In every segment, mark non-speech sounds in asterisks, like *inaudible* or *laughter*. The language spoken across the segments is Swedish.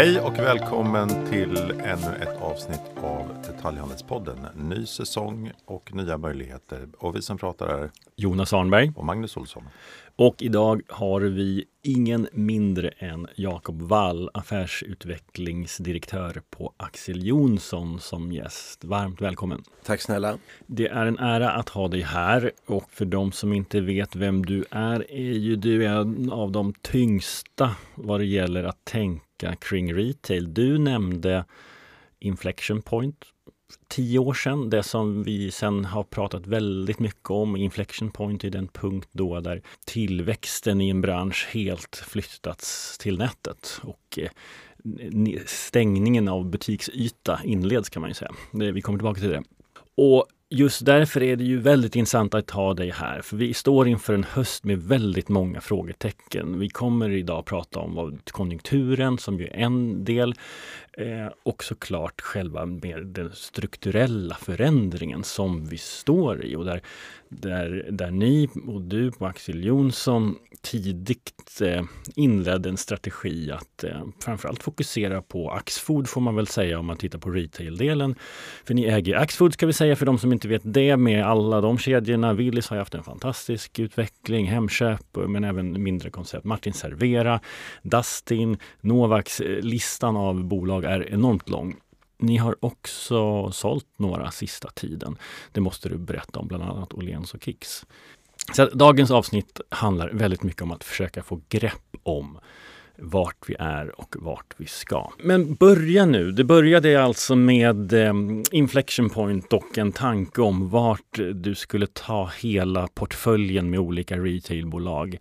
Hej och välkommen till ännu ett avsnitt av Detaljhandelspodden. Ny säsong och nya möjligheter. Och vi som pratar är Jonas Arnberg. och Magnus Olsson. Och idag har vi ingen mindre än Jakob Wall, affärsutvecklingsdirektör på Axel Jonsson som gäst. Varmt välkommen! Tack snälla. Det är en ära att ha dig här och för de som inte vet vem du är är ju du en av de tyngsta vad det gäller att tänka kring retail. Du nämnde Inflection Point tio år sedan. Det som vi sen har pratat väldigt mycket om. Inflection point är den punkt då där tillväxten i en bransch helt flyttats till nätet. Och eh, stängningen av butiksyta inleds kan man ju säga. Vi kommer tillbaka till det. Och just därför är det ju väldigt intressant att ha dig här, för vi står inför en höst med väldigt många frågetecken. Vi kommer idag prata om vad konjunkturen, som ju är en del, eh, och såklart själva mer den strukturella förändringen som vi står i och där, där, där ni och du på Axel Jonsson tidigt eh, inledde en strategi att eh, framförallt fokusera på Axfood får man väl säga om man tittar på retail-delen. För ni äger Axfood ska vi säga för de som inte vet det med alla de kedjorna. Willys har haft en fantastisk utveckling, Hemköp men även mindre koncept. Martin Servera, Dustin, Novax. Eh, listan av bolag är enormt lång. Ni har också sålt några sista tiden. Det måste du berätta om, bland annat Åhléns och Kicks. Så dagens avsnitt handlar väldigt mycket om att försöka få grepp om vart vi är och vart vi ska. Men börja nu. Det började alltså med eh, Inflection Point och en tanke om vart du skulle ta hela portföljen med olika retailbolag.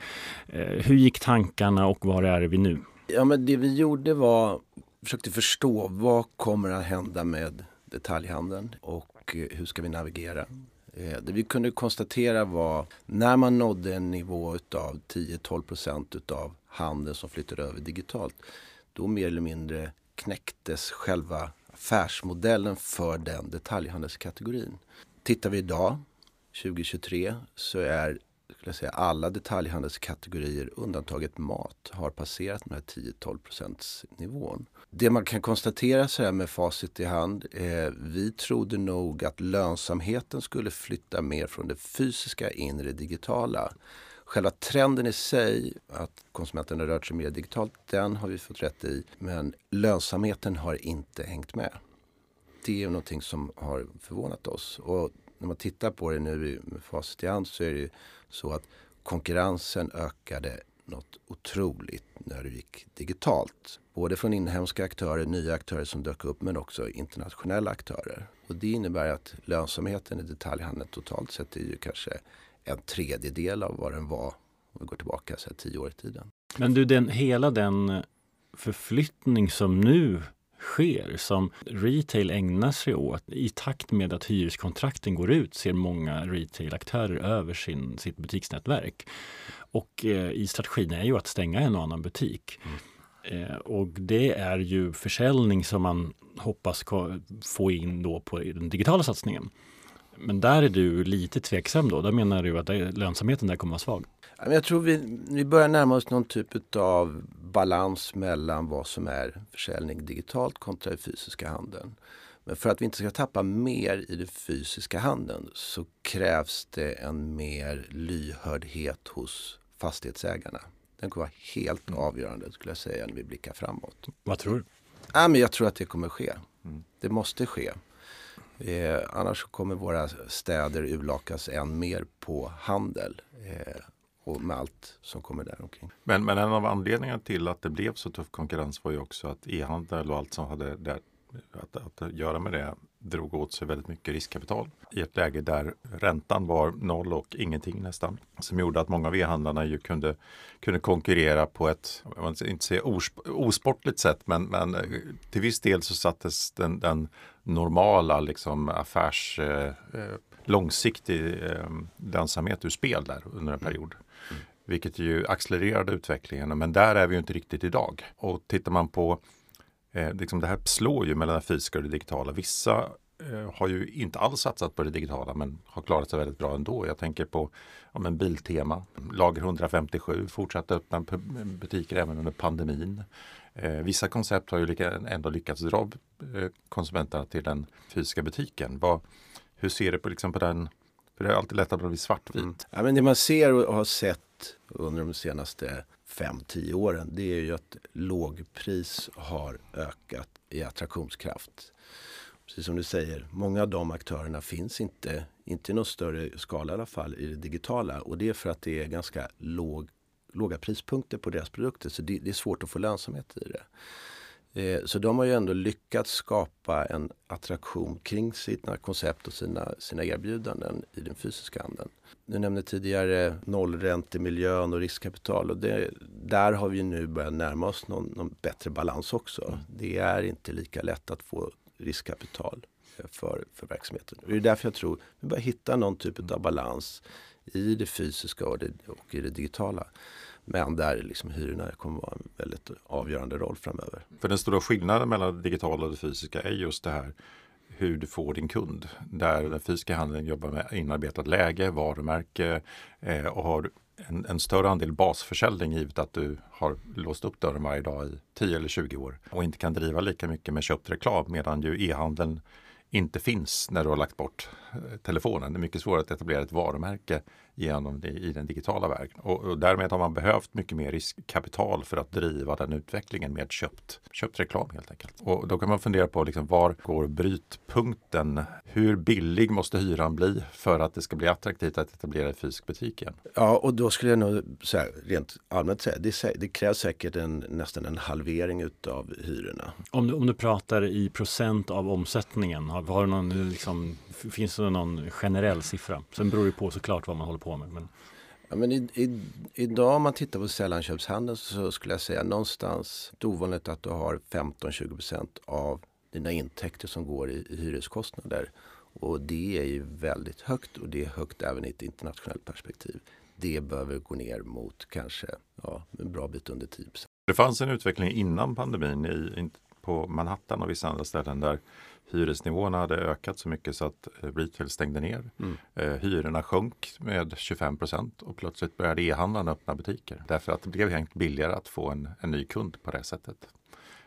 Eh, hur gick tankarna och var är vi nu? Ja, men det vi gjorde var försökte förstå vad kommer att hända med detaljhandeln och eh, hur ska vi navigera? Eh, det vi kunde konstatera var när man nådde en nivå av 10-12 procent utav handeln som flyttade över digitalt. Då mer eller mindre knäcktes själva affärsmodellen för den detaljhandelskategorin. Tittar vi idag, 2023, så är skulle jag säga, alla detaljhandelskategorier undantaget mat har passerat den här 10-12 procents nivån. Det man kan konstatera så här med facit i hand, eh, vi trodde nog att lönsamheten skulle flytta mer från det fysiska in i det digitala. Själva trenden i sig, att konsumenterna rört sig mer digitalt, den har vi fått rätt i. Men lönsamheten har inte hängt med. Det är någonting som har förvånat oss. Och när man tittar på det nu med facit i hand så är det ju så att konkurrensen ökade något otroligt när det gick digitalt. Både från inhemska aktörer, nya aktörer som dök upp men också internationella aktörer. Och det innebär att lönsamheten i detaljhandeln totalt sett är ju kanske en tredjedel av vad den var om vi går tillbaka så här, tio år i tiden. Men du, den, hela den förflyttning som nu sker som retail ägnar sig åt. I takt med att hyreskontrakten går ut ser många retailaktörer över sin, sitt butiksnätverk. Och eh, i strategin är ju att stänga en och annan butik. Mm. Eh, och det är ju försäljning som man hoppas få in då på den digitala satsningen. Men där är du lite tveksam då. Där menar du att lönsamheten där kommer att vara svag. Jag tror vi, vi börjar närma oss någon typ av balans mellan vad som är försäljning digitalt kontra den fysiska handeln. Men för att vi inte ska tappa mer i den fysiska handeln så krävs det en mer lyhördhet hos fastighetsägarna. Den kommer vara helt mm. avgörande skulle jag säga när vi blickar framåt. Vad tror du? Ja, men jag tror att det kommer ske. Mm. Det måste ske. Eh, annars kommer våra städer urlakas än mer på handel. Eh, och med allt som kommer där omkring. Men, men en av anledningarna till att det blev så tuff konkurrens var ju också att e-handel och allt som hade där, att, att göra med det drog åt sig väldigt mycket riskkapital i ett läge där räntan var noll och ingenting nästan. Som gjorde att många av e-handlarna ju kunde, kunde konkurrera på ett, man inte säga osportligt sätt, men, men eh, till viss del så sattes den, den normala liksom affärs eh, eh långsiktig eh, lönsamhet ur spel där under en period. Mm. Vilket ju accelererade utvecklingen, men där är vi ju inte riktigt idag. Och tittar man på, eh, liksom det här slår ju mellan det fysiska och det digitala. Vissa eh, har ju inte alls satsat på det digitala men har klarat sig väldigt bra ändå. Jag tänker på om en Biltema, Lager 157 fortsatte öppna butiker även under pandemin. Eh, vissa koncept har ju ändå lyckats dra eh, konsumenterna till den fysiska butiken. Vad, hur ser du på, liksom på den? För det är alltid lätt att bli svartvit. Mm. Ja, men det man ser och har sett under de senaste 5-10 åren det är ju att lågpris har ökat i attraktionskraft. Precis som du säger, många av de aktörerna finns inte, inte i någon större skala i alla fall, i det digitala. Och det är för att det är ganska låg, låga prispunkter på deras produkter. Så det, det är svårt att få lönsamhet i det. Eh, så de har ju ändå lyckats skapa en attraktion kring sina koncept och sina, sina erbjudanden i den fysiska handeln. Du nämnde tidigare nollräntemiljön och riskkapital och det, där har vi nu börjat närma oss någon, någon bättre balans också. Mm. Det är inte lika lätt att få riskkapital för, för verksamheten. Och det är därför jag tror att vi börjar hitta någon typ av balans i det fysiska och, det, och i det digitala. Men där liksom hyrorna kommer vara en väldigt avgörande roll framöver. För den stora skillnaden mellan det digitala och det fysiska är just det här hur du får din kund. Där den fysiska handeln jobbar med inarbetat läge, varumärke eh, och har en, en, större andel basförsäljning givet att du har låst upp dörren varje dag i 10 eller 20 år och inte kan driva lika mycket med köpt reklam medan ju e-handeln inte finns när du har lagt bort eh, telefonen. Det är mycket svårare att etablera ett varumärke genom det i den digitala vägen. Och, och, därmed har man behövt mycket mer riskkapital för att driva den utvecklingen med köpt, köpt reklam helt enkelt. Och då kan man fundera på liksom, var går brytpunkten? Hur billig måste hyran bli för att det ska bli attraktivt att etablera en fysisk butik igen? Ja, och då skulle jag nog så här, rent allmänt säga det, det krävs säkert en, nästan en halvering utav hyrorna. Om du, om du pratar i procent av omsättningen, har, har du någon, liksom, finns det någon generell siffra? Sen beror det på såklart vad man håller på på med. Men... Ja, men i, i, idag om man tittar på sällanköpshandeln så skulle jag säga någonstans det ovanligt att du har 15-20% av dina intäkter som går i, i hyreskostnader. Och det är ju väldigt högt och det är högt även i ett internationellt perspektiv. Det behöver gå ner mot kanske ja, en bra bit under 10 Det fanns en utveckling innan pandemin i, på Manhattan och vissa andra ställen där hyresnivåerna hade ökat så mycket så att eh, retail stängde ner. Mm. Eh, hyrorna sjönk med 25 procent och plötsligt började e-handlarna öppna butiker. Därför att det blev helt billigare att få en, en ny kund på det sättet.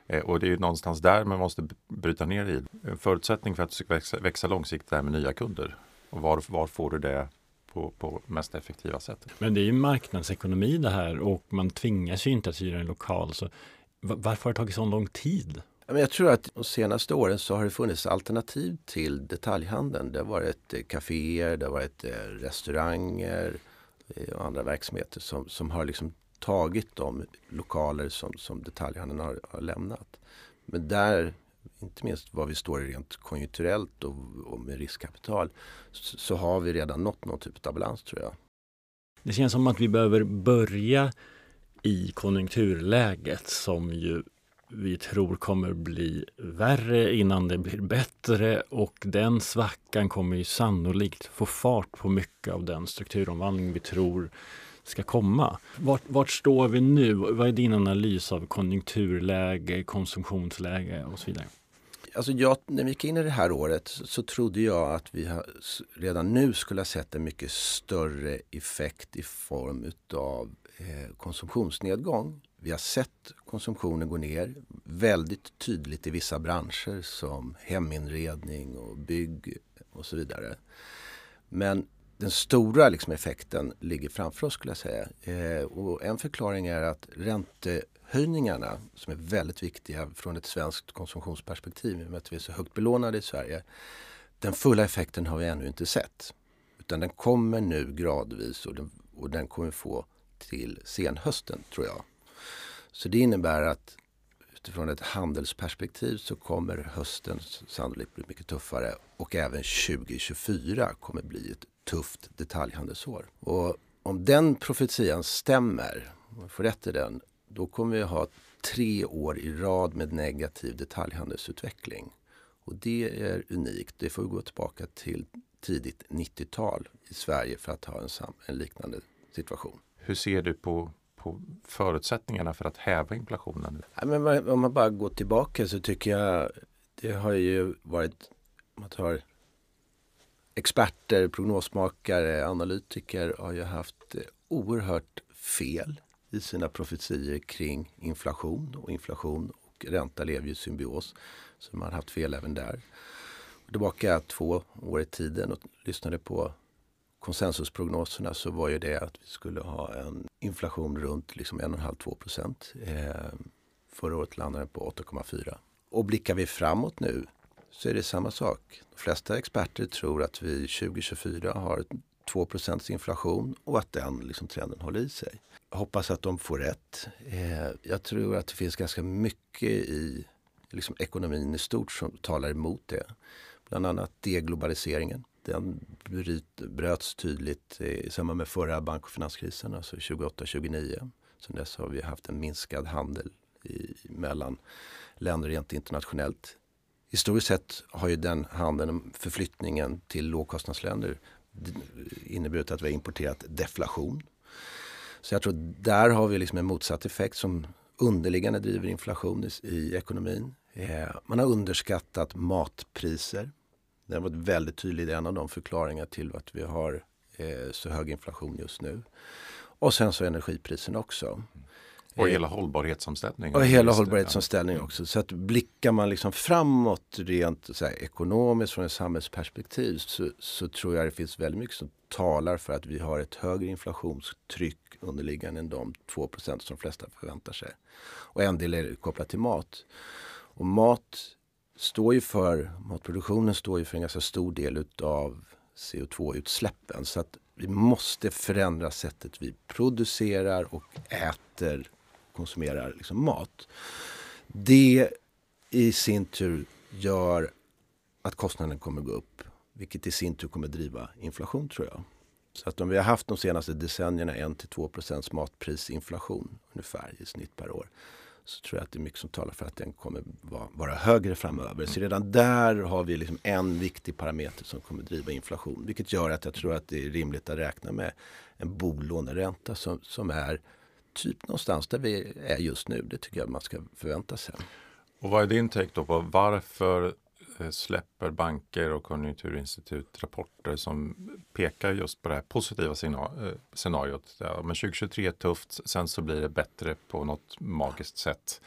Eh, och det är någonstans där man måste bryta ner i. En förutsättning för att växa, växa långsiktigt är med nya kunder. Och var, var får du det på, på mest effektiva sätt? Men det är ju marknadsekonomi det här och man tvingas ju inte att hyra en lokal. Så varför har det tagit så lång tid? Jag tror att de senaste åren så har det funnits alternativ till detaljhandeln. Det har varit eh, kaféer, det har varit eh, restauranger eh, och andra verksamheter som, som har liksom tagit de lokaler som, som detaljhandeln har, har lämnat. Men där, inte minst vad vi står i rent konjunkturellt och, och med riskkapital, så, så, har vi redan nått någon typ av balans tror jag. Det känns som att vi behöver börja i konjunkturläget som ju vi tror kommer bli värre innan det blir bättre och den svackan kommer ju sannolikt få fart på mycket av den strukturomvandling vi tror ska komma. Vart, vart står vi nu? Vad är din analys av konjunkturläge, konsumtionsläge och så vidare? Alltså jag, när vi gick in i det här året så, så trodde jag att vi redan nu skulle ha sett en mycket större effekt i form utav eh, konsumtionsnedgång vi har sett konsumtionen gå ner väldigt tydligt i vissa branscher som heminredning och bygg och så vidare. Men den stora liksom, effekten ligger framför oss skulle jag säga. Eh, och en förklaring är att räntehöjningarna som är väldigt viktiga från ett svenskt konsumtionsperspektiv i och med att vi är så högt belånade i Sverige. Den fulla effekten har vi ännu inte sett. Utan den kommer nu gradvis och den, och den kommer få till senhösten tror jag. Så det innebär att utifrån ett handelsperspektiv så kommer hösten sannolikt bli mycket tuffare och även 2024 kommer bli ett tufft detaljhandelsår. Och om den profetian stämmer, om jag får rätt i den, då kommer vi ha tre år i rad med negativ detaljhandelsutveckling. Och det är unikt. Det får vi gå tillbaka till tidigt 90-tal i Sverige för att ha en, en liknande situation. Hur ser du på på förutsättningarna för att häva inflationen? Ja, men om man bara går tillbaka så tycker jag det har ju varit man tar experter, prognosmakare, analytiker har ju haft oerhört fel i sina profetier kring inflation och inflation och ränta lever ju i symbios. Så man har haft fel även där. Tillbaka två år i tiden och lyssnade på konsensusprognoserna så var ju det att vi skulle ha en inflation runt liksom 1,5-2 procent. Eh, förra året landade den på 8,4. Och blickar vi framåt nu så är det samma sak. De flesta experter tror att vi 2024 har 2 procents inflation och att den liksom, trenden håller i sig. Jag hoppas att de får rätt. Eh, jag tror att det finns ganska mycket i liksom, ekonomin i stort som talar emot det. Bland annat deglobaliseringen. Den bröts tydligt i samband med förra bank och finanskrisen, alltså 28-29. Sen dess har vi haft en minskad handel i, mellan länder rent internationellt. Historiskt sett har ju den handeln, förflyttningen till lågkostnadsländer inneburit att vi har importerat deflation. Så jag tror där har vi liksom en motsatt effekt som underliggande driver inflation i, i ekonomin. Eh, man har underskattat matpriser. Det har varit väldigt tydligt, en av de förklaringar till att vi har eh, så hög inflation just nu. Och sen så energipriserna också. Och hela hållbarhetsomställningen. Och hela hållbarhetsomställningen också. Så att blickar man liksom framåt rent så här, ekonomiskt från ett samhällsperspektiv så, så tror jag det finns väldigt mycket som talar för att vi har ett högre inflationstryck underliggande än de 2 som de flesta förväntar sig. Och en del är kopplat till mat. Och mat står ju för, matproduktionen står ju för en ganska stor del utav CO2-utsläppen. Så att vi måste förändra sättet vi producerar och äter konsumerar liksom mat. Det i sin tur gör att kostnaden kommer gå upp. Vilket i sin tur kommer driva inflation tror jag. Så att om vi har haft de senaste decennierna 1-2 matprisinflation ungefär i snitt per år. Så tror jag att det är mycket som talar för att den kommer vara, vara högre framöver. Så redan där har vi liksom en viktig parameter som kommer driva inflation. Vilket gör att jag tror att det är rimligt att räkna med en bolåneränta som, som är typ någonstans där vi är just nu. Det tycker jag man ska förvänta sig. Och vad är din take då på varför Eh, släpper banker och konjunkturinstitut rapporter som pekar just på det här positiva eh, scenariot. Ja, men 2023 är tufft, sen så blir det bättre på något magiskt sätt.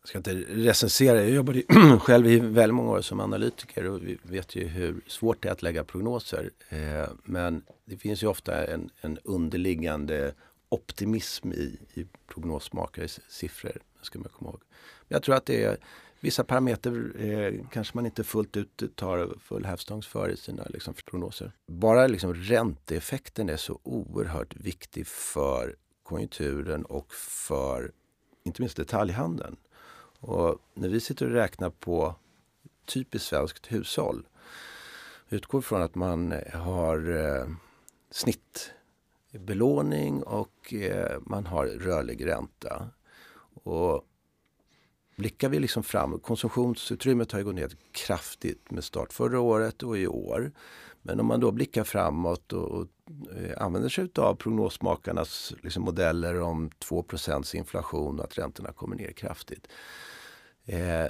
Jag ska inte recensera, jag jobbade *clears throat* själv i väldigt många år som analytiker och vi vet ju hur svårt det är att lägga prognoser. Eh, men det finns ju ofta en, en underliggande optimism i, i prognosmakares siffror. Ska man komma ihåg. Men jag tror att det är vissa parametrar eh, kanske man inte fullt ut tar full hävstångs för i sina liksom, prognoser. Bara liksom, ränteeffekten är så oerhört viktig för konjunkturen och för inte minst detaljhandeln. Och när vi sitter och räknar på typiskt svenskt hushåll utgår från att man eh, har eh, snittbelåning eh, och eh, man har rörlig ränta. Och blickar vi liksom fram, konsumtionsutrymmet har ju gått ner kraftigt med start förra året och i år. Men om man då blickar framåt och, och eh, använder sig av prognosmakarnas liksom, modeller om 2% inflation och att räntorna kommer ner kraftigt. Eh,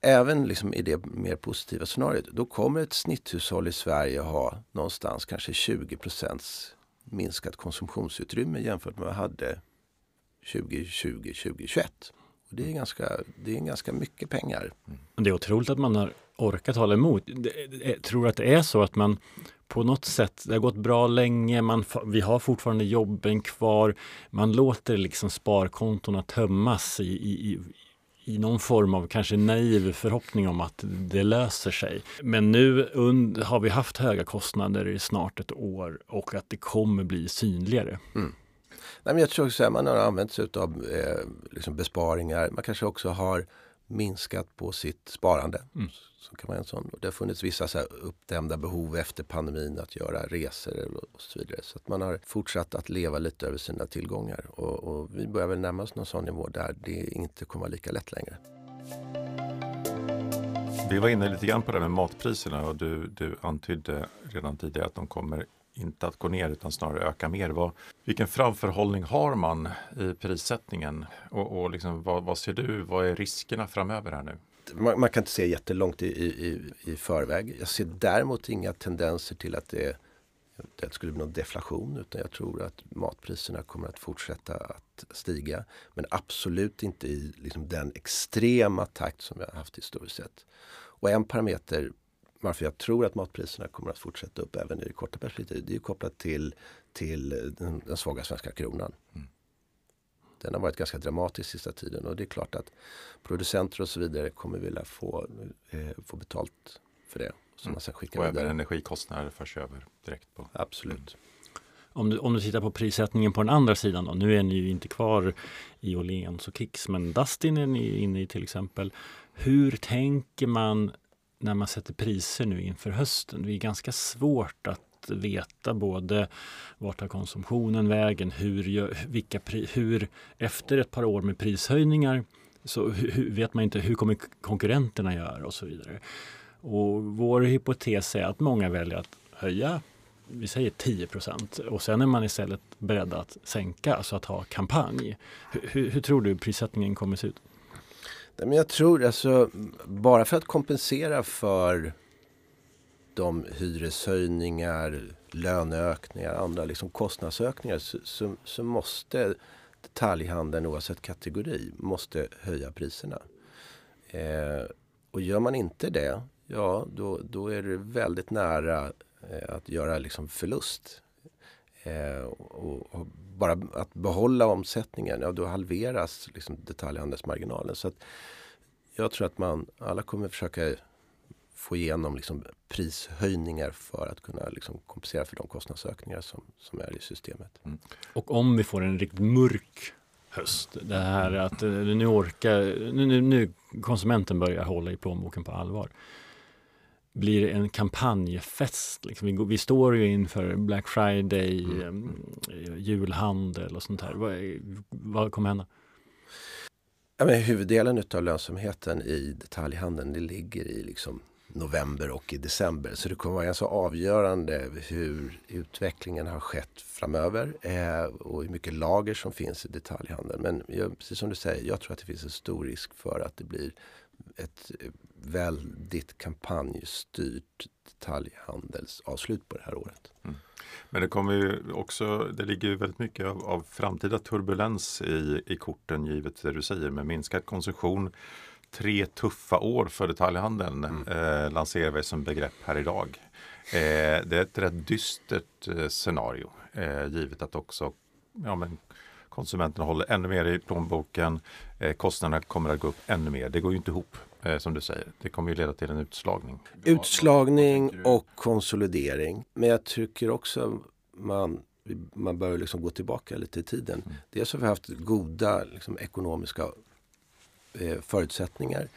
även liksom i det mer positiva scenariot, då kommer ett snitthushåll i Sverige ha någonstans kanske 20% minskat konsumtionsutrymme jämfört med vad vi hade 2020, 2021. Det, är ganska, det är ganska mycket pengar. Det är otroligt att man har orkat hålla emot. Jag tror att det är så att man på något sätt, det har gått bra länge, man, vi har fortfarande jobben kvar, man låter liksom sparkontona tömmas i, i, i någon form av kanske naiv förhoppning om att det löser sig. Men nu har vi haft höga kostnader i snart ett år och att det kommer bli synligare. Mm. Nej, men jag tror också att man har använt sig av eh, liksom besparingar. Man kanske också har minskat på sitt sparande. Mm. Så kan man en sån. Det har funnits vissa så här uppdämda behov efter pandemin att göra resor och så vidare. Så att man har fortsatt att leva lite över sina tillgångar. Och, och vi börjar väl närma oss någon sån nivå där det inte kommer vara lika lätt längre. Vi var inne lite grann på det med matpriserna och du, du antydde redan tidigare att de kommer inte att gå ner utan snarare öka mer. Vad, vilken framförhållning har man i prissättningen och, och liksom, vad, vad, ser du? Vad är riskerna framöver här nu? man, man, kan inte se jättelångt i, i, i förväg. Jag ser däremot inga tendenser till att det, det skulle bli någon deflation utan jag tror att matpriserna kommer att fortsätta att stiga. Men absolut inte i liksom den extrema takt som vi har haft historiskt sett. Och en parameter varför jag tror att matpriserna kommer att fortsätta upp även i det korta perspektivet. Det är kopplat till, till den, den svaga svenska kronan. Mm. Den har varit ganska dramatisk sista tiden och det är klart att producenter och så vidare kommer vilja få, eh, få betalt för det. Som mm. man och vidare. även energikostnader förs över direkt på. Absolut. Mm. Om du, om du tittar på prissättningen på den andra sidan då. Nu är ni ju inte kvar i Åhléns och Kicks men Dustin är ni inne i till exempel. Hur tänker man när man sätter priser nu inför hösten? Det är ganska svårt att veta både vart tar konsumtionen vägen, hur, vilka, hur efter ett par år med prishöjningar så hur, vet man inte hur kommer konkurrenterna göra och så vidare. Och vår hypotes är att många väljer att höja vi säger 10% och sen är man istället beredd att sänka, alltså att ha kampanj. Hur, hur tror du prissättningen kommer se ut? Men jag tror alltså, bara för att kompensera för de hyreshöjningar, löneökningar, andra liksom kostnadsökningar så, så, så måste detaljhandeln oavsett kategori måste höja priserna. Eh, och gör man inte det, ja då, då är det väldigt nära eh, att göra liksom förlust. Eh, och, och, bara att behålla omsättningen, ja då halveras liksom detaljhandelsmarginalen. Så att jag tror att man alla kommer försöka få igenom liksom prishöjningar för att kunna liksom kompensera för de kostnadsökningar som, som är i systemet. Mm. Och om vi får en riktigt mörk höst, det här att eh, nu orkar, nu, nu, nu konsumenten börjar hålla i plånboken på allvar. Blir en kampanjfest? Liksom vi, vi står ju inför Black Friday, mm. Eh, julhandel och sånt här. Vad, vad kommer hända? Ja, men huvuddelen av lönsamheten i detaljhandeln det ligger i liksom november och i december. Så det kommer vara ganska avgörande hur utvecklingen har skett framöver eh, och hur mycket lager som finns i detaljhandeln. Men jag, precis som du säger, jag tror att det finns en stor risk för att det blir ett väldigt kampanjstyrt detaljhandelsavslut på det här året. Mm. Men det kommer ju också, det ligger ju väldigt mycket av, av framtida turbulens i, i korten givet det du säger med minskad konsumtion tre tuffa år för detaljhandeln mm. eh, lanserar vi som begrepp här idag. Eh, det är ett rätt dystert eh, scenario eh, givet att också ja, men konsumenterna håller ännu mer i plånboken. Eh, kostnaderna kommer att gå upp ännu mer. Det går ju inte ihop eh, som du säger. Det kommer ju leda till en utslagning. Utslagning och konsolidering. Men jag tycker också man man bör liksom gå tillbaka lite i tiden. Mm. Dels har vi haft goda liksom, ekonomiska eh, förutsättningar.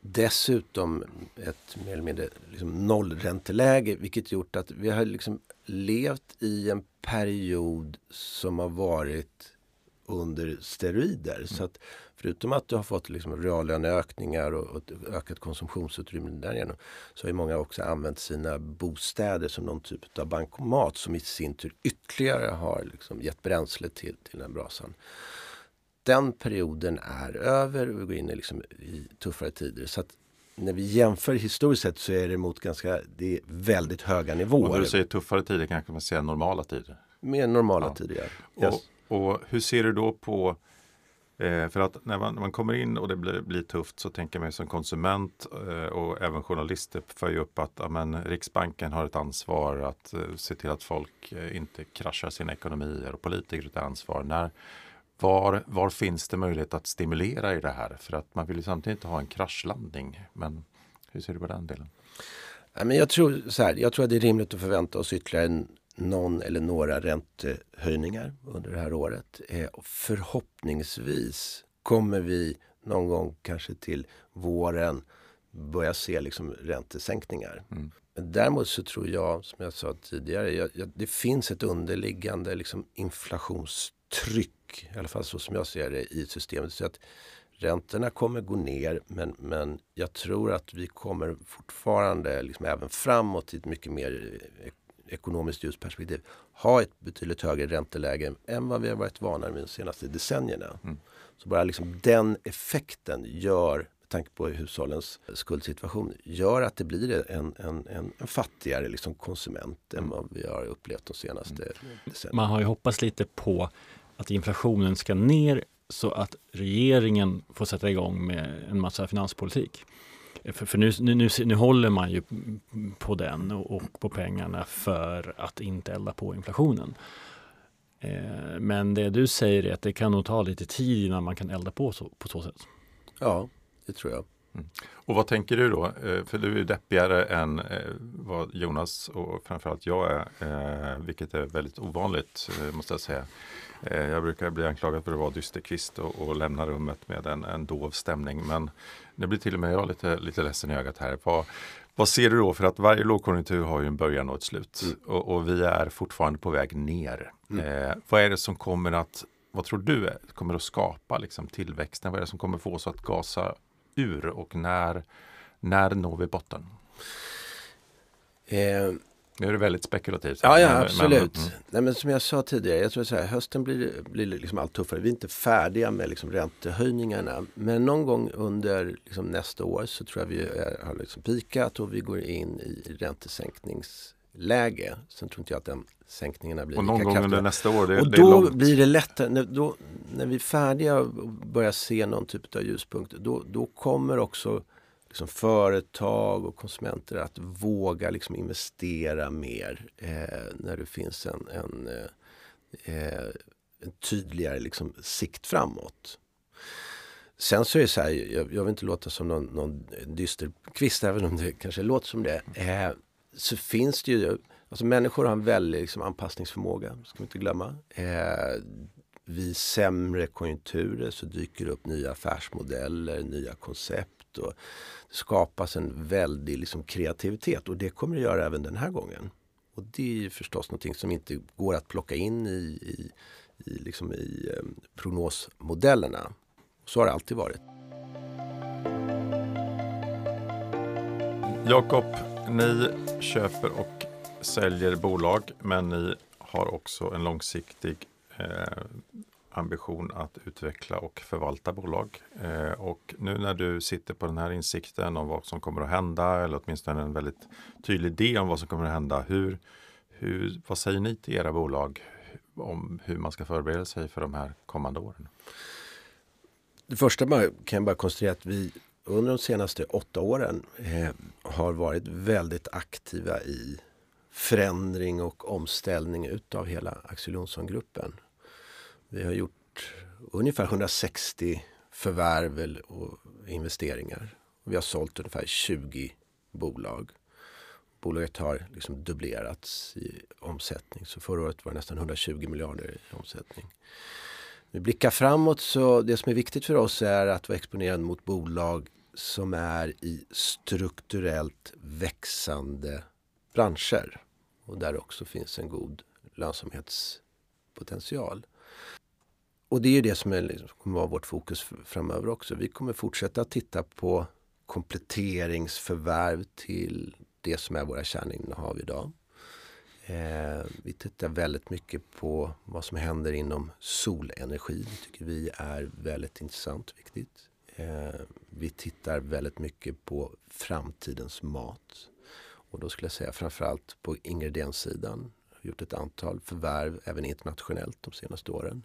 Dessutom ett mer eller mindre liksom nollränteläge vilket gjort att vi har liksom levt i en period som har varit under steroider. Mm. Så att förutom att du har fått liksom reallöneökningar och, och ökat konsumtionsutrymme därigenom så har många också använt sina bostäder som någon typ av bankomat som i sin tur ytterligare har liksom gett bränsle till, till den brasan den perioden är över och vi går in i, liksom, i tuffare tider. Så när vi jämför historiskt sett så är det mot ganska, det är väldigt höga nivåer. Och när du säger tuffare tider kanske man säger normala tider? Mer normala ja. tider, ja. Yes. Och, och, hur ser du då på eh, för att när man, när man, kommer in och det blir, blir tufft så tänker man som konsument eh, och även journalister för ju upp att amen, Riksbanken har ett ansvar att eh, se till att folk eh, inte kraschar sina ekonomier och politiker har ett ansvar. När, var, var finns det möjlighet att stimulera i det här? För att man vill ju samtidigt inte ha en kraschlandning. Men hur ser du på den delen? jag, tror, så här, jag tror att det är rimligt att förvänta oss ytterligare en någon eller några räntehöjningar under det här året. Eh, förhoppningsvis kommer vi någon gång kanske till våren börja se liksom räntesänkningar. Mm. Men däremot så tror jag, som jag sa tidigare, jag, jag, det finns ett underliggande liksom inflationstryck i alla fall så som jag ser det i systemet. Så att räntorna kommer gå ner men, men jag tror att vi kommer fortfarande liksom även framåt i ett mycket mer ekonomiskt ljusperspektiv ha ett betydligt högre ränteläge än vad vi har varit vana med de senaste decennierna. Mm. Så bara liksom den effekten gör tanke på hushållens skuldsituation gör att det blir en, en, en, en fattigare liksom konsument än vad vi har upplevt de senaste Mm. decennierna. Man har ju hoppats lite på att inflationen ska ner så att regeringen får sätta igång med en massa finanspolitik. För, för nu, nu, nu, nu håller man ju på den och, och på pengarna för att inte elda på inflationen. Eh, men det du säger är att det kan nog ta lite tid innan man kan elda på så, på så sätt. Ja, det tror jag. Och vad tänker du då? Eh, För du är deppigare än eh, vad Jonas och framförallt jag är, eh, vilket är väldigt ovanligt måste jag säga. Jag brukar bli anklagad för att vara dysterkvist och, och lämna rummet med en, en dov stämning. Men nu blir till och med jag lite, lite ledsen i ögat här. Vad, vad ser du då? För att varje lågkonjunktur har ju en början och ett slut. Mm. Och, och vi är fortfarande på väg ner. Eh, vad är det som kommer att, vad tror du kommer att skapa liksom, tillväxten? Vad är det som kommer få oss att gasa ur och när, när når vi botten? Eh, Nu är det väldigt spekulativt. Ja, ja absolut. Men, mm. Nej, men som jag sa tidigare, jag tror så här, hösten blir, blir liksom allt tuffare. Vi är inte färdiga med liksom räntehöjningarna. Men någon gång under liksom nästa år så tror jag vi är, har liksom pikat och vi går in i räntesänkningsläge. Sen tror inte jag att den sänkningarna blir och någon gång under nästa år, det, och det då blir det lättare, när, då, när vi är färdiga och börjar se någon typ av ljuspunkt, då, då kommer också liksom företag och konsumenter att våga liksom investera mer eh, när det finns en, en, eh, eh, en tydligare liksom sikt framåt. Sen så är det så här, jag, jag vill inte låta som någon, någon dyster kvist, även om det kanske låter som det. Eh, så finns det ju, alltså människor har en väldig liksom, anpassningsförmåga, ska vi inte glömma. Eh, vid sämre konjunkturer så dyker det upp nya affärsmodeller, nya koncept och det skapas en väldig liksom, kreativitet och det kommer det göra även den här gången. Och det är ju förstås någonting som inte går att plocka in i, i, i, liksom i eh, prognosmodellerna. Så har det alltid varit. Jakob, ni köper och säljer bolag men ni har också en långsiktig eh, ambition att utveckla och förvalta bolag. Eh, och nu när du sitter på den här insikten om vad som kommer att hända eller åtminstone en väldigt tydlig idé om vad som kommer att hända. Hur, hur, vad säger ni till era bolag om hur man ska förbereda sig för de här kommande åren? Det första kan jag bara konstatera att vi under de senaste åtta åren eh, har varit väldigt aktiva i förändring och omställning utav hela Axel Jonsson-gruppen. Vi har gjort ungefär 160 förvärv och investeringar. Vi har sålt ungefär 20 bolag. Bolaget har liksom dubblerats i omsättning. Så förra året var det nästan 120 miljarder i omsättning. Vi blickar framåt så det som är viktigt för oss är att vara exponerad mot bolag som är i strukturellt växande branscher. Och där också finns en god lönsamhetspotential. Och det är ju det som är, liksom, kommer vara vårt fokus framöver också. Vi kommer fortsätta titta på kompletteringsförvärv till det som är våra kärninnehav idag. Eh, vi tittar väldigt mycket på vad som händer inom solenergi. Det tycker vi är väldigt intressant och viktigt. Eh, vi tittar väldigt mycket på framtidens mat. Och då skulle jag säga framförallt på ingredienssidan. Vi har gjort ett antal förvärv även internationellt de senaste åren.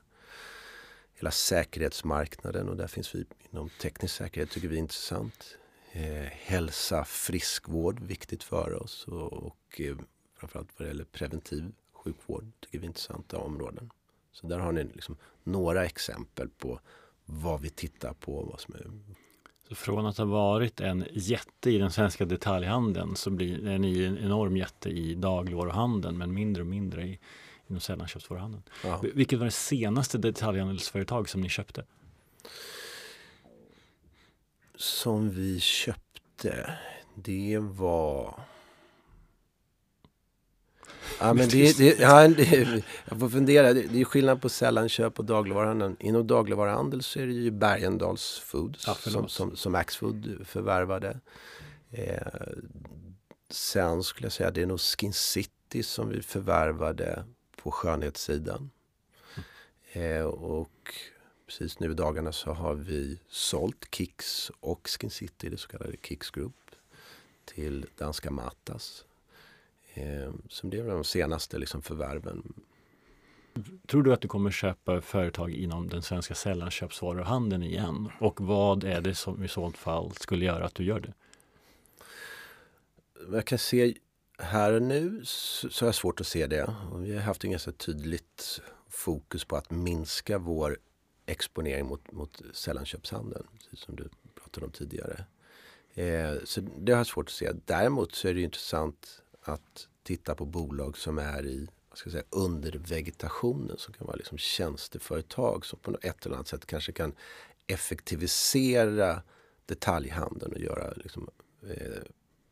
Hela säkerhetsmarknaden och där finns vi inom teknisk säkerhet tycker vi är intressant. Eh, hälsa, friskvård, viktigt för oss. Och, och eh, framförallt vad det gäller preventiv sjukvård tycker vi är intressanta områden. Så där har ni liksom några exempel på vad vi tittar på. Vad som är... Så från att ha varit en jätte i den svenska detaljhandeln så blir är ni en enorm jätte i dagligvaruhandeln men mindre och mindre i, inom sällanköpsvaruhandeln. Ja. Vil- Vilket var det senaste detaljhandelsföretag som ni köpte? Som vi köpte, det var... Ja, men det, det, ja, det, jag får fundera. Det, det är skillnad på sällanköp och dagligvaruhandeln. Inom dagligvaruhandel så är det ju Bergendals Foods Ja, som, som, som Axfood förvärvade. Eh, sen skulle jag säga det är nog Skin City som vi förvärvade på skönhetssidan. Eh, och precis nu i dagarna så har vi sålt Kicks och Skin City, det så kallade Kicks Group, till danska Matas. Eh, som det är de senaste liksom förvärven. Tror du att du kommer köpa företag inom den svenska sällanköpsvaruhandeln igen? Och vad är det som i så fall skulle göra att du gör det? Jag kan se här och nu så, är det svårt att se det. Och vi har haft en ganska tydligt fokus på att minska vår exponering mot, mot sällanköpshandeln. Precis som du pratade om tidigare. Eh, så det har jag svårt att se. Däremot så är det intressant att titta på bolag som är i vad ska jag säga, undervegetationen som kan vara liksom tjänsteföretag som på ett eller annat sätt kanske kan effektivisera detaljhandeln och göra liksom, eh,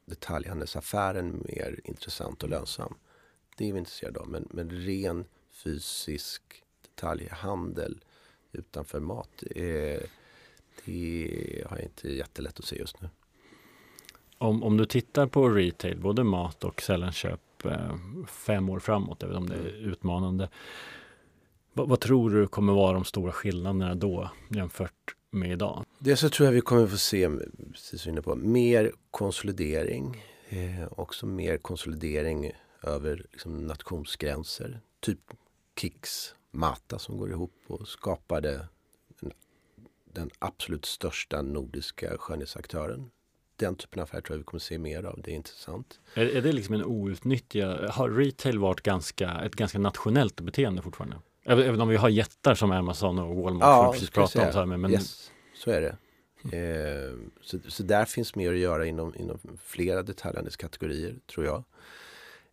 detaljhandelsaffären mer intressant och lönsam. Det är vi intresserade av. Men, men ren fysisk detaljhandel utanför mat, eh, det har jag inte jättelätt att se just nu. Om, om du tittar på retail, både mat och sällanköp eh, fem år framåt, även om det är mm. utmanande. Vad, vad, tror du kommer vara de stora skillnaderna då jämfört med idag? Dels så tror jag vi kommer få se, precis inne på, mer konsolidering. Eh, också mer konsolidering över liksom, nationsgränser. Typ Kicks, Mata som går ihop och skapade den absolut största nordiska skönhetsaktören den typen av affärer tror jag vi kommer se mer av. Det är intressant. Är, är det liksom en outnyttjad, har retail varit ganska, ett ganska nationellt beteende fortfarande? Även om vi har jättar som Amazon och Walmart ja, som precis pratade om. Så, här, men... yes, så är det. Eh, så, så där finns mer att göra inom, inom flera detaljhandelskategorier tror jag.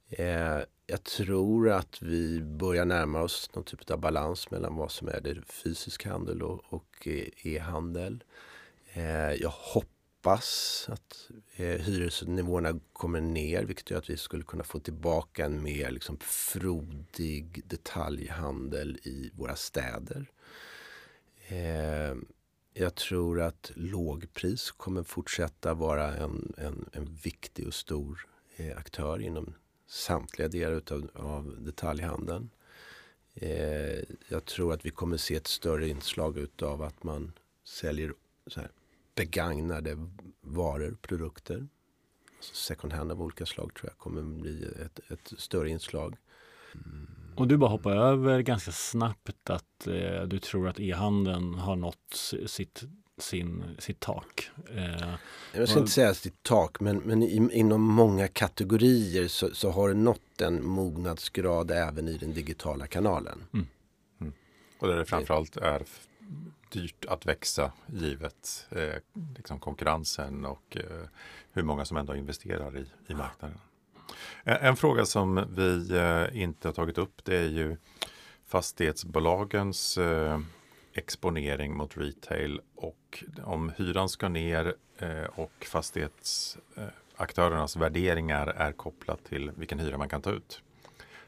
Eh, jag tror att vi börjar närma oss någon typ av balans mellan vad som är det fysisk handel och, och e-handel. Eh, jag hoppas hoppas att eh, hyresnivåerna kommer ner vilket gör att vi skulle kunna få tillbaka en mer liksom, frodig detaljhandel i våra städer. Eh, jag tror att lågpris kommer fortsätta vara en, en, en viktig och stor eh, aktör inom samtliga delar utav, av detaljhandeln. Eh, jag tror att vi kommer se ett större inslag utav att man säljer så här, begagnade varor, produkter. Alltså second hand av olika slag tror jag kommer bli ett, ett större inslag. Mm. Och du bara hoppar över ganska snabbt att eh, du tror att e-handeln har nått sitt, sin, sitt tak. Eh, jag ska inte säga sitt tak, men, men i, inom många kategorier så, så, har det nått en mognadsgrad även i den digitala kanalen. Mm. Mm. Och där det framförallt är dyrt att växa givet eh, liksom konkurrensen och eh, hur många som ändå investerar i, i marknaden. En, en fråga som vi eh, inte har tagit upp det är ju fastighetsbolagens eh, exponering mot retail och om hyran ska ner eh, och fastighetsaktörernas värderingar är kopplat till vilken hyra man kan ta ut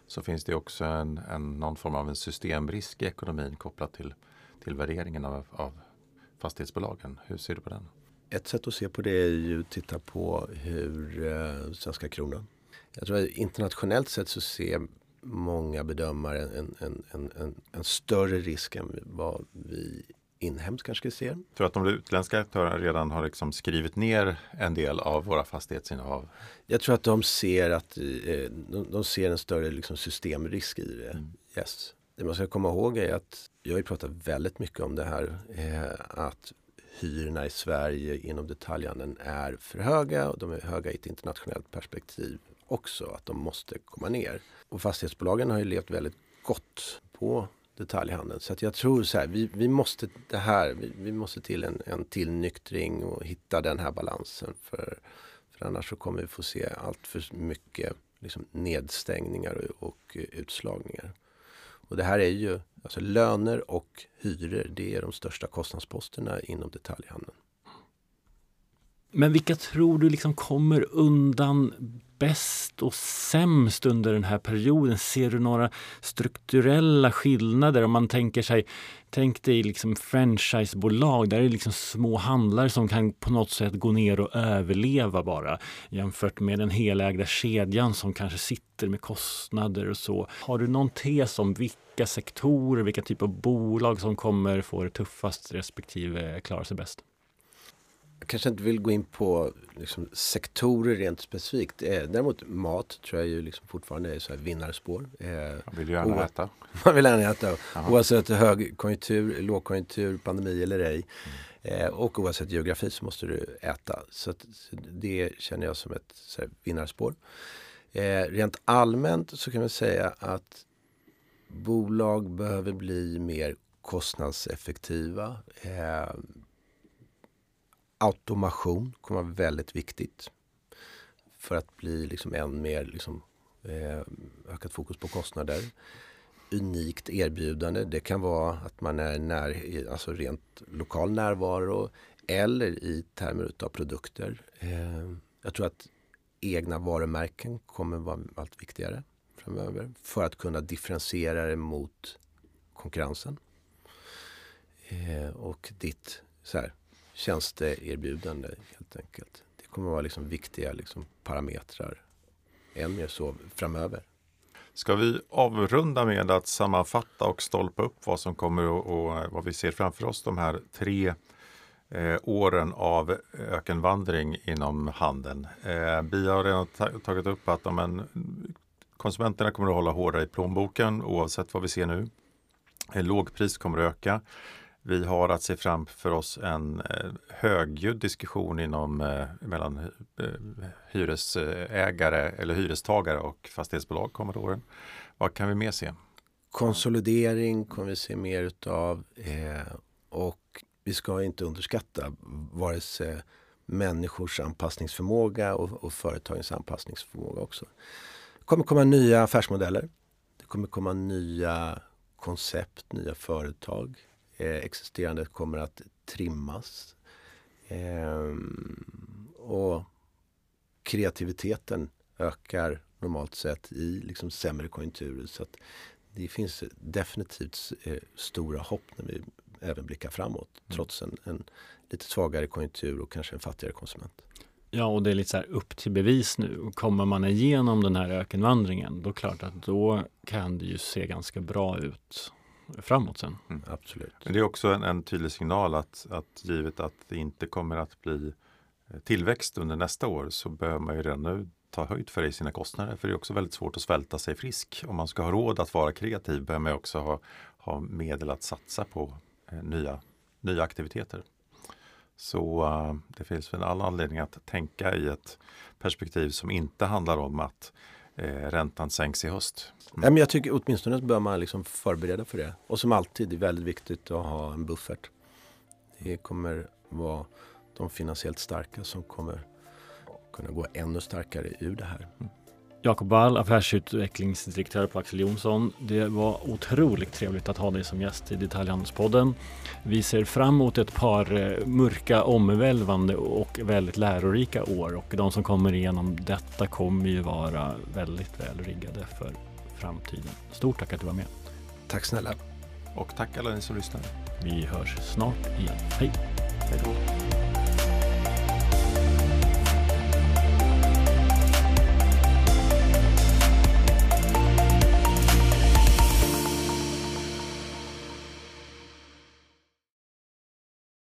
så finns det också en, en, någon form av en systemrisk i ekonomin kopplat till till värderingen av, av fastighetsbolagen. Hur ser du på den? Ett sätt att se på det är ju att titta på hur eh, svenska kronan. Jag tror att internationellt sett så ser många bedömare en, en, en, en, större risk än vad vi inhemskt kanske ser. Tror du att de utländska aktörerna redan har liksom skrivit ner en del av våra fastighetsinnehav? Jag tror att de ser att eh, de, de ser en större liksom systemrisk i det. Mm. Yes. Det man ska komma ihåg är att vi har ju pratat väldigt mycket om det här. Eh, att hyrorna i Sverige inom detaljhandeln är för höga och de är höga i ett internationellt perspektiv också. Att de måste komma ner. Och fastighetsbolagen har ju levt väldigt gott på detaljhandeln. Så att jag tror så här, vi, vi måste det här, vi, vi måste till en, en tillnyktring och hitta den här balansen. För, för annars så kommer vi få se allt för mycket liksom, nedstängningar och, och utslagningar. Och det här är ju alltså löner och hyror. Det är de största kostnadsposterna inom detaljhandeln. Men vilka tror du liksom kommer undan bäst och sämst under den här perioden? Ser du några strukturella skillnader? Om man tänker sig, tänk dig liksom franchisebolag, där är det liksom små handlare som kan på något sätt gå ner och överleva bara jämfört med den helägda kedjan som kanske sitter med kostnader och så. Har du någon tes om vilka sektorer, vilka typer av bolag som kommer få det tuffast respektive klara sig bäst? Kanske inte vill gå in på liksom, sektorer rent specifikt. Eh, däremot mat tror jag ju liksom fortfarande är så här vinnarspår. Eh, man vill ju gärna äta. *laughs* Man vill gärna äta. Aha. Oavsett högkonjunktur, lågkonjunktur, pandemi eller ej. Mm. Eh, och oavsett geografi så måste du äta. Så, att, så det känner jag som ett så här, vinnarspår. Eh, rent allmänt så kan man säga att bolag behöver bli mer kostnadseffektiva. Eh, automation kommer vara väldigt viktigt. För att bli liksom än mer liksom, eh, ökat fokus på kostnader. Unikt erbjudande. Det kan vara att man är när, alltså rent lokal närvaro eller i termer av produkter. Eh, jag tror att egna varumärken kommer vara allt viktigare framöver för att kunna differentiera det mot konkurrensen. Eh, och ditt så här, tjänsteerbjudande helt enkelt. Det kommer att vara liksom viktiga liksom parametrar än mer så framöver. Ska vi avrunda med att sammanfatta och stolpa upp vad som kommer och, och vad vi ser framför oss de här tre eh, åren av ökenvandring inom handeln. Eh, vi har redan tagit upp att amen, konsumenterna kommer att hålla hårdare i plånboken oavsett vad vi ser nu. Eh, lågpris kommer att öka. Vi har att se framför oss en eh, högljudd diskussion inom, eh, mellan eh, hyresägare eller hyrestagare och fastighetsbolag kommande åren. Vad kan vi mer se? Konsolidering kommer vi se mer utav eh, och vi ska inte underskatta vare sig människors anpassningsförmåga och, och företagens anpassningsförmåga också. Det kommer komma nya affärsmodeller. Det kommer komma nya koncept, nya företag existerande kommer att trimmas. Eh, och kreativiteten ökar normalt sett i liksom sämre konjunkturer. Så att det finns definitivt eh, stora hopp när vi även blickar framåt. Mm. Trots en, en, lite svagare konjunktur och kanske en fattigare konsument. Ja, och det är lite så här upp till bevis nu. Kommer man igenom den här ökenvandringen, då klart att då kan det ju se ganska bra ut framåt sen. Mm. Absolut. Men det är också en, en, tydlig signal att, att givet att det inte kommer att bli eh, tillväxt under nästa år så behöver man ju redan nu ta höjd för det i sina kostnader. För det är också väldigt svårt att svälta sig frisk. Om man ska ha råd att vara kreativ behöver man också ha, ha medel att satsa på eh, nya, nya aktiviteter. Så uh, det finns väl all anledning att tänka i ett perspektiv som inte handlar om att räntan sänks i höst. Mm. Ja, men jag tycker åtminstone bör man liksom förbereda för det. Och som alltid är det väldigt viktigt att ha en buffert. Det kommer vara de finansiellt starka som kommer kunna gå ännu starkare ur det här. Mm. Jakob Wall, affärsutvecklingsdirektör på Axel Jonsson. Det var otroligt trevligt att ha dig som gäst i Detaljhandelspodden. Vi ser fram emot ett par eh, mörka, omvälvande och väldigt lärorika år och de som kommer igenom detta kommer ju vara väldigt väl riggade för framtiden. Stort tack att du var med. Tack snälla. Och tack alla ni som lyssnar. Vi hörs snart igen. Hej! Hej då.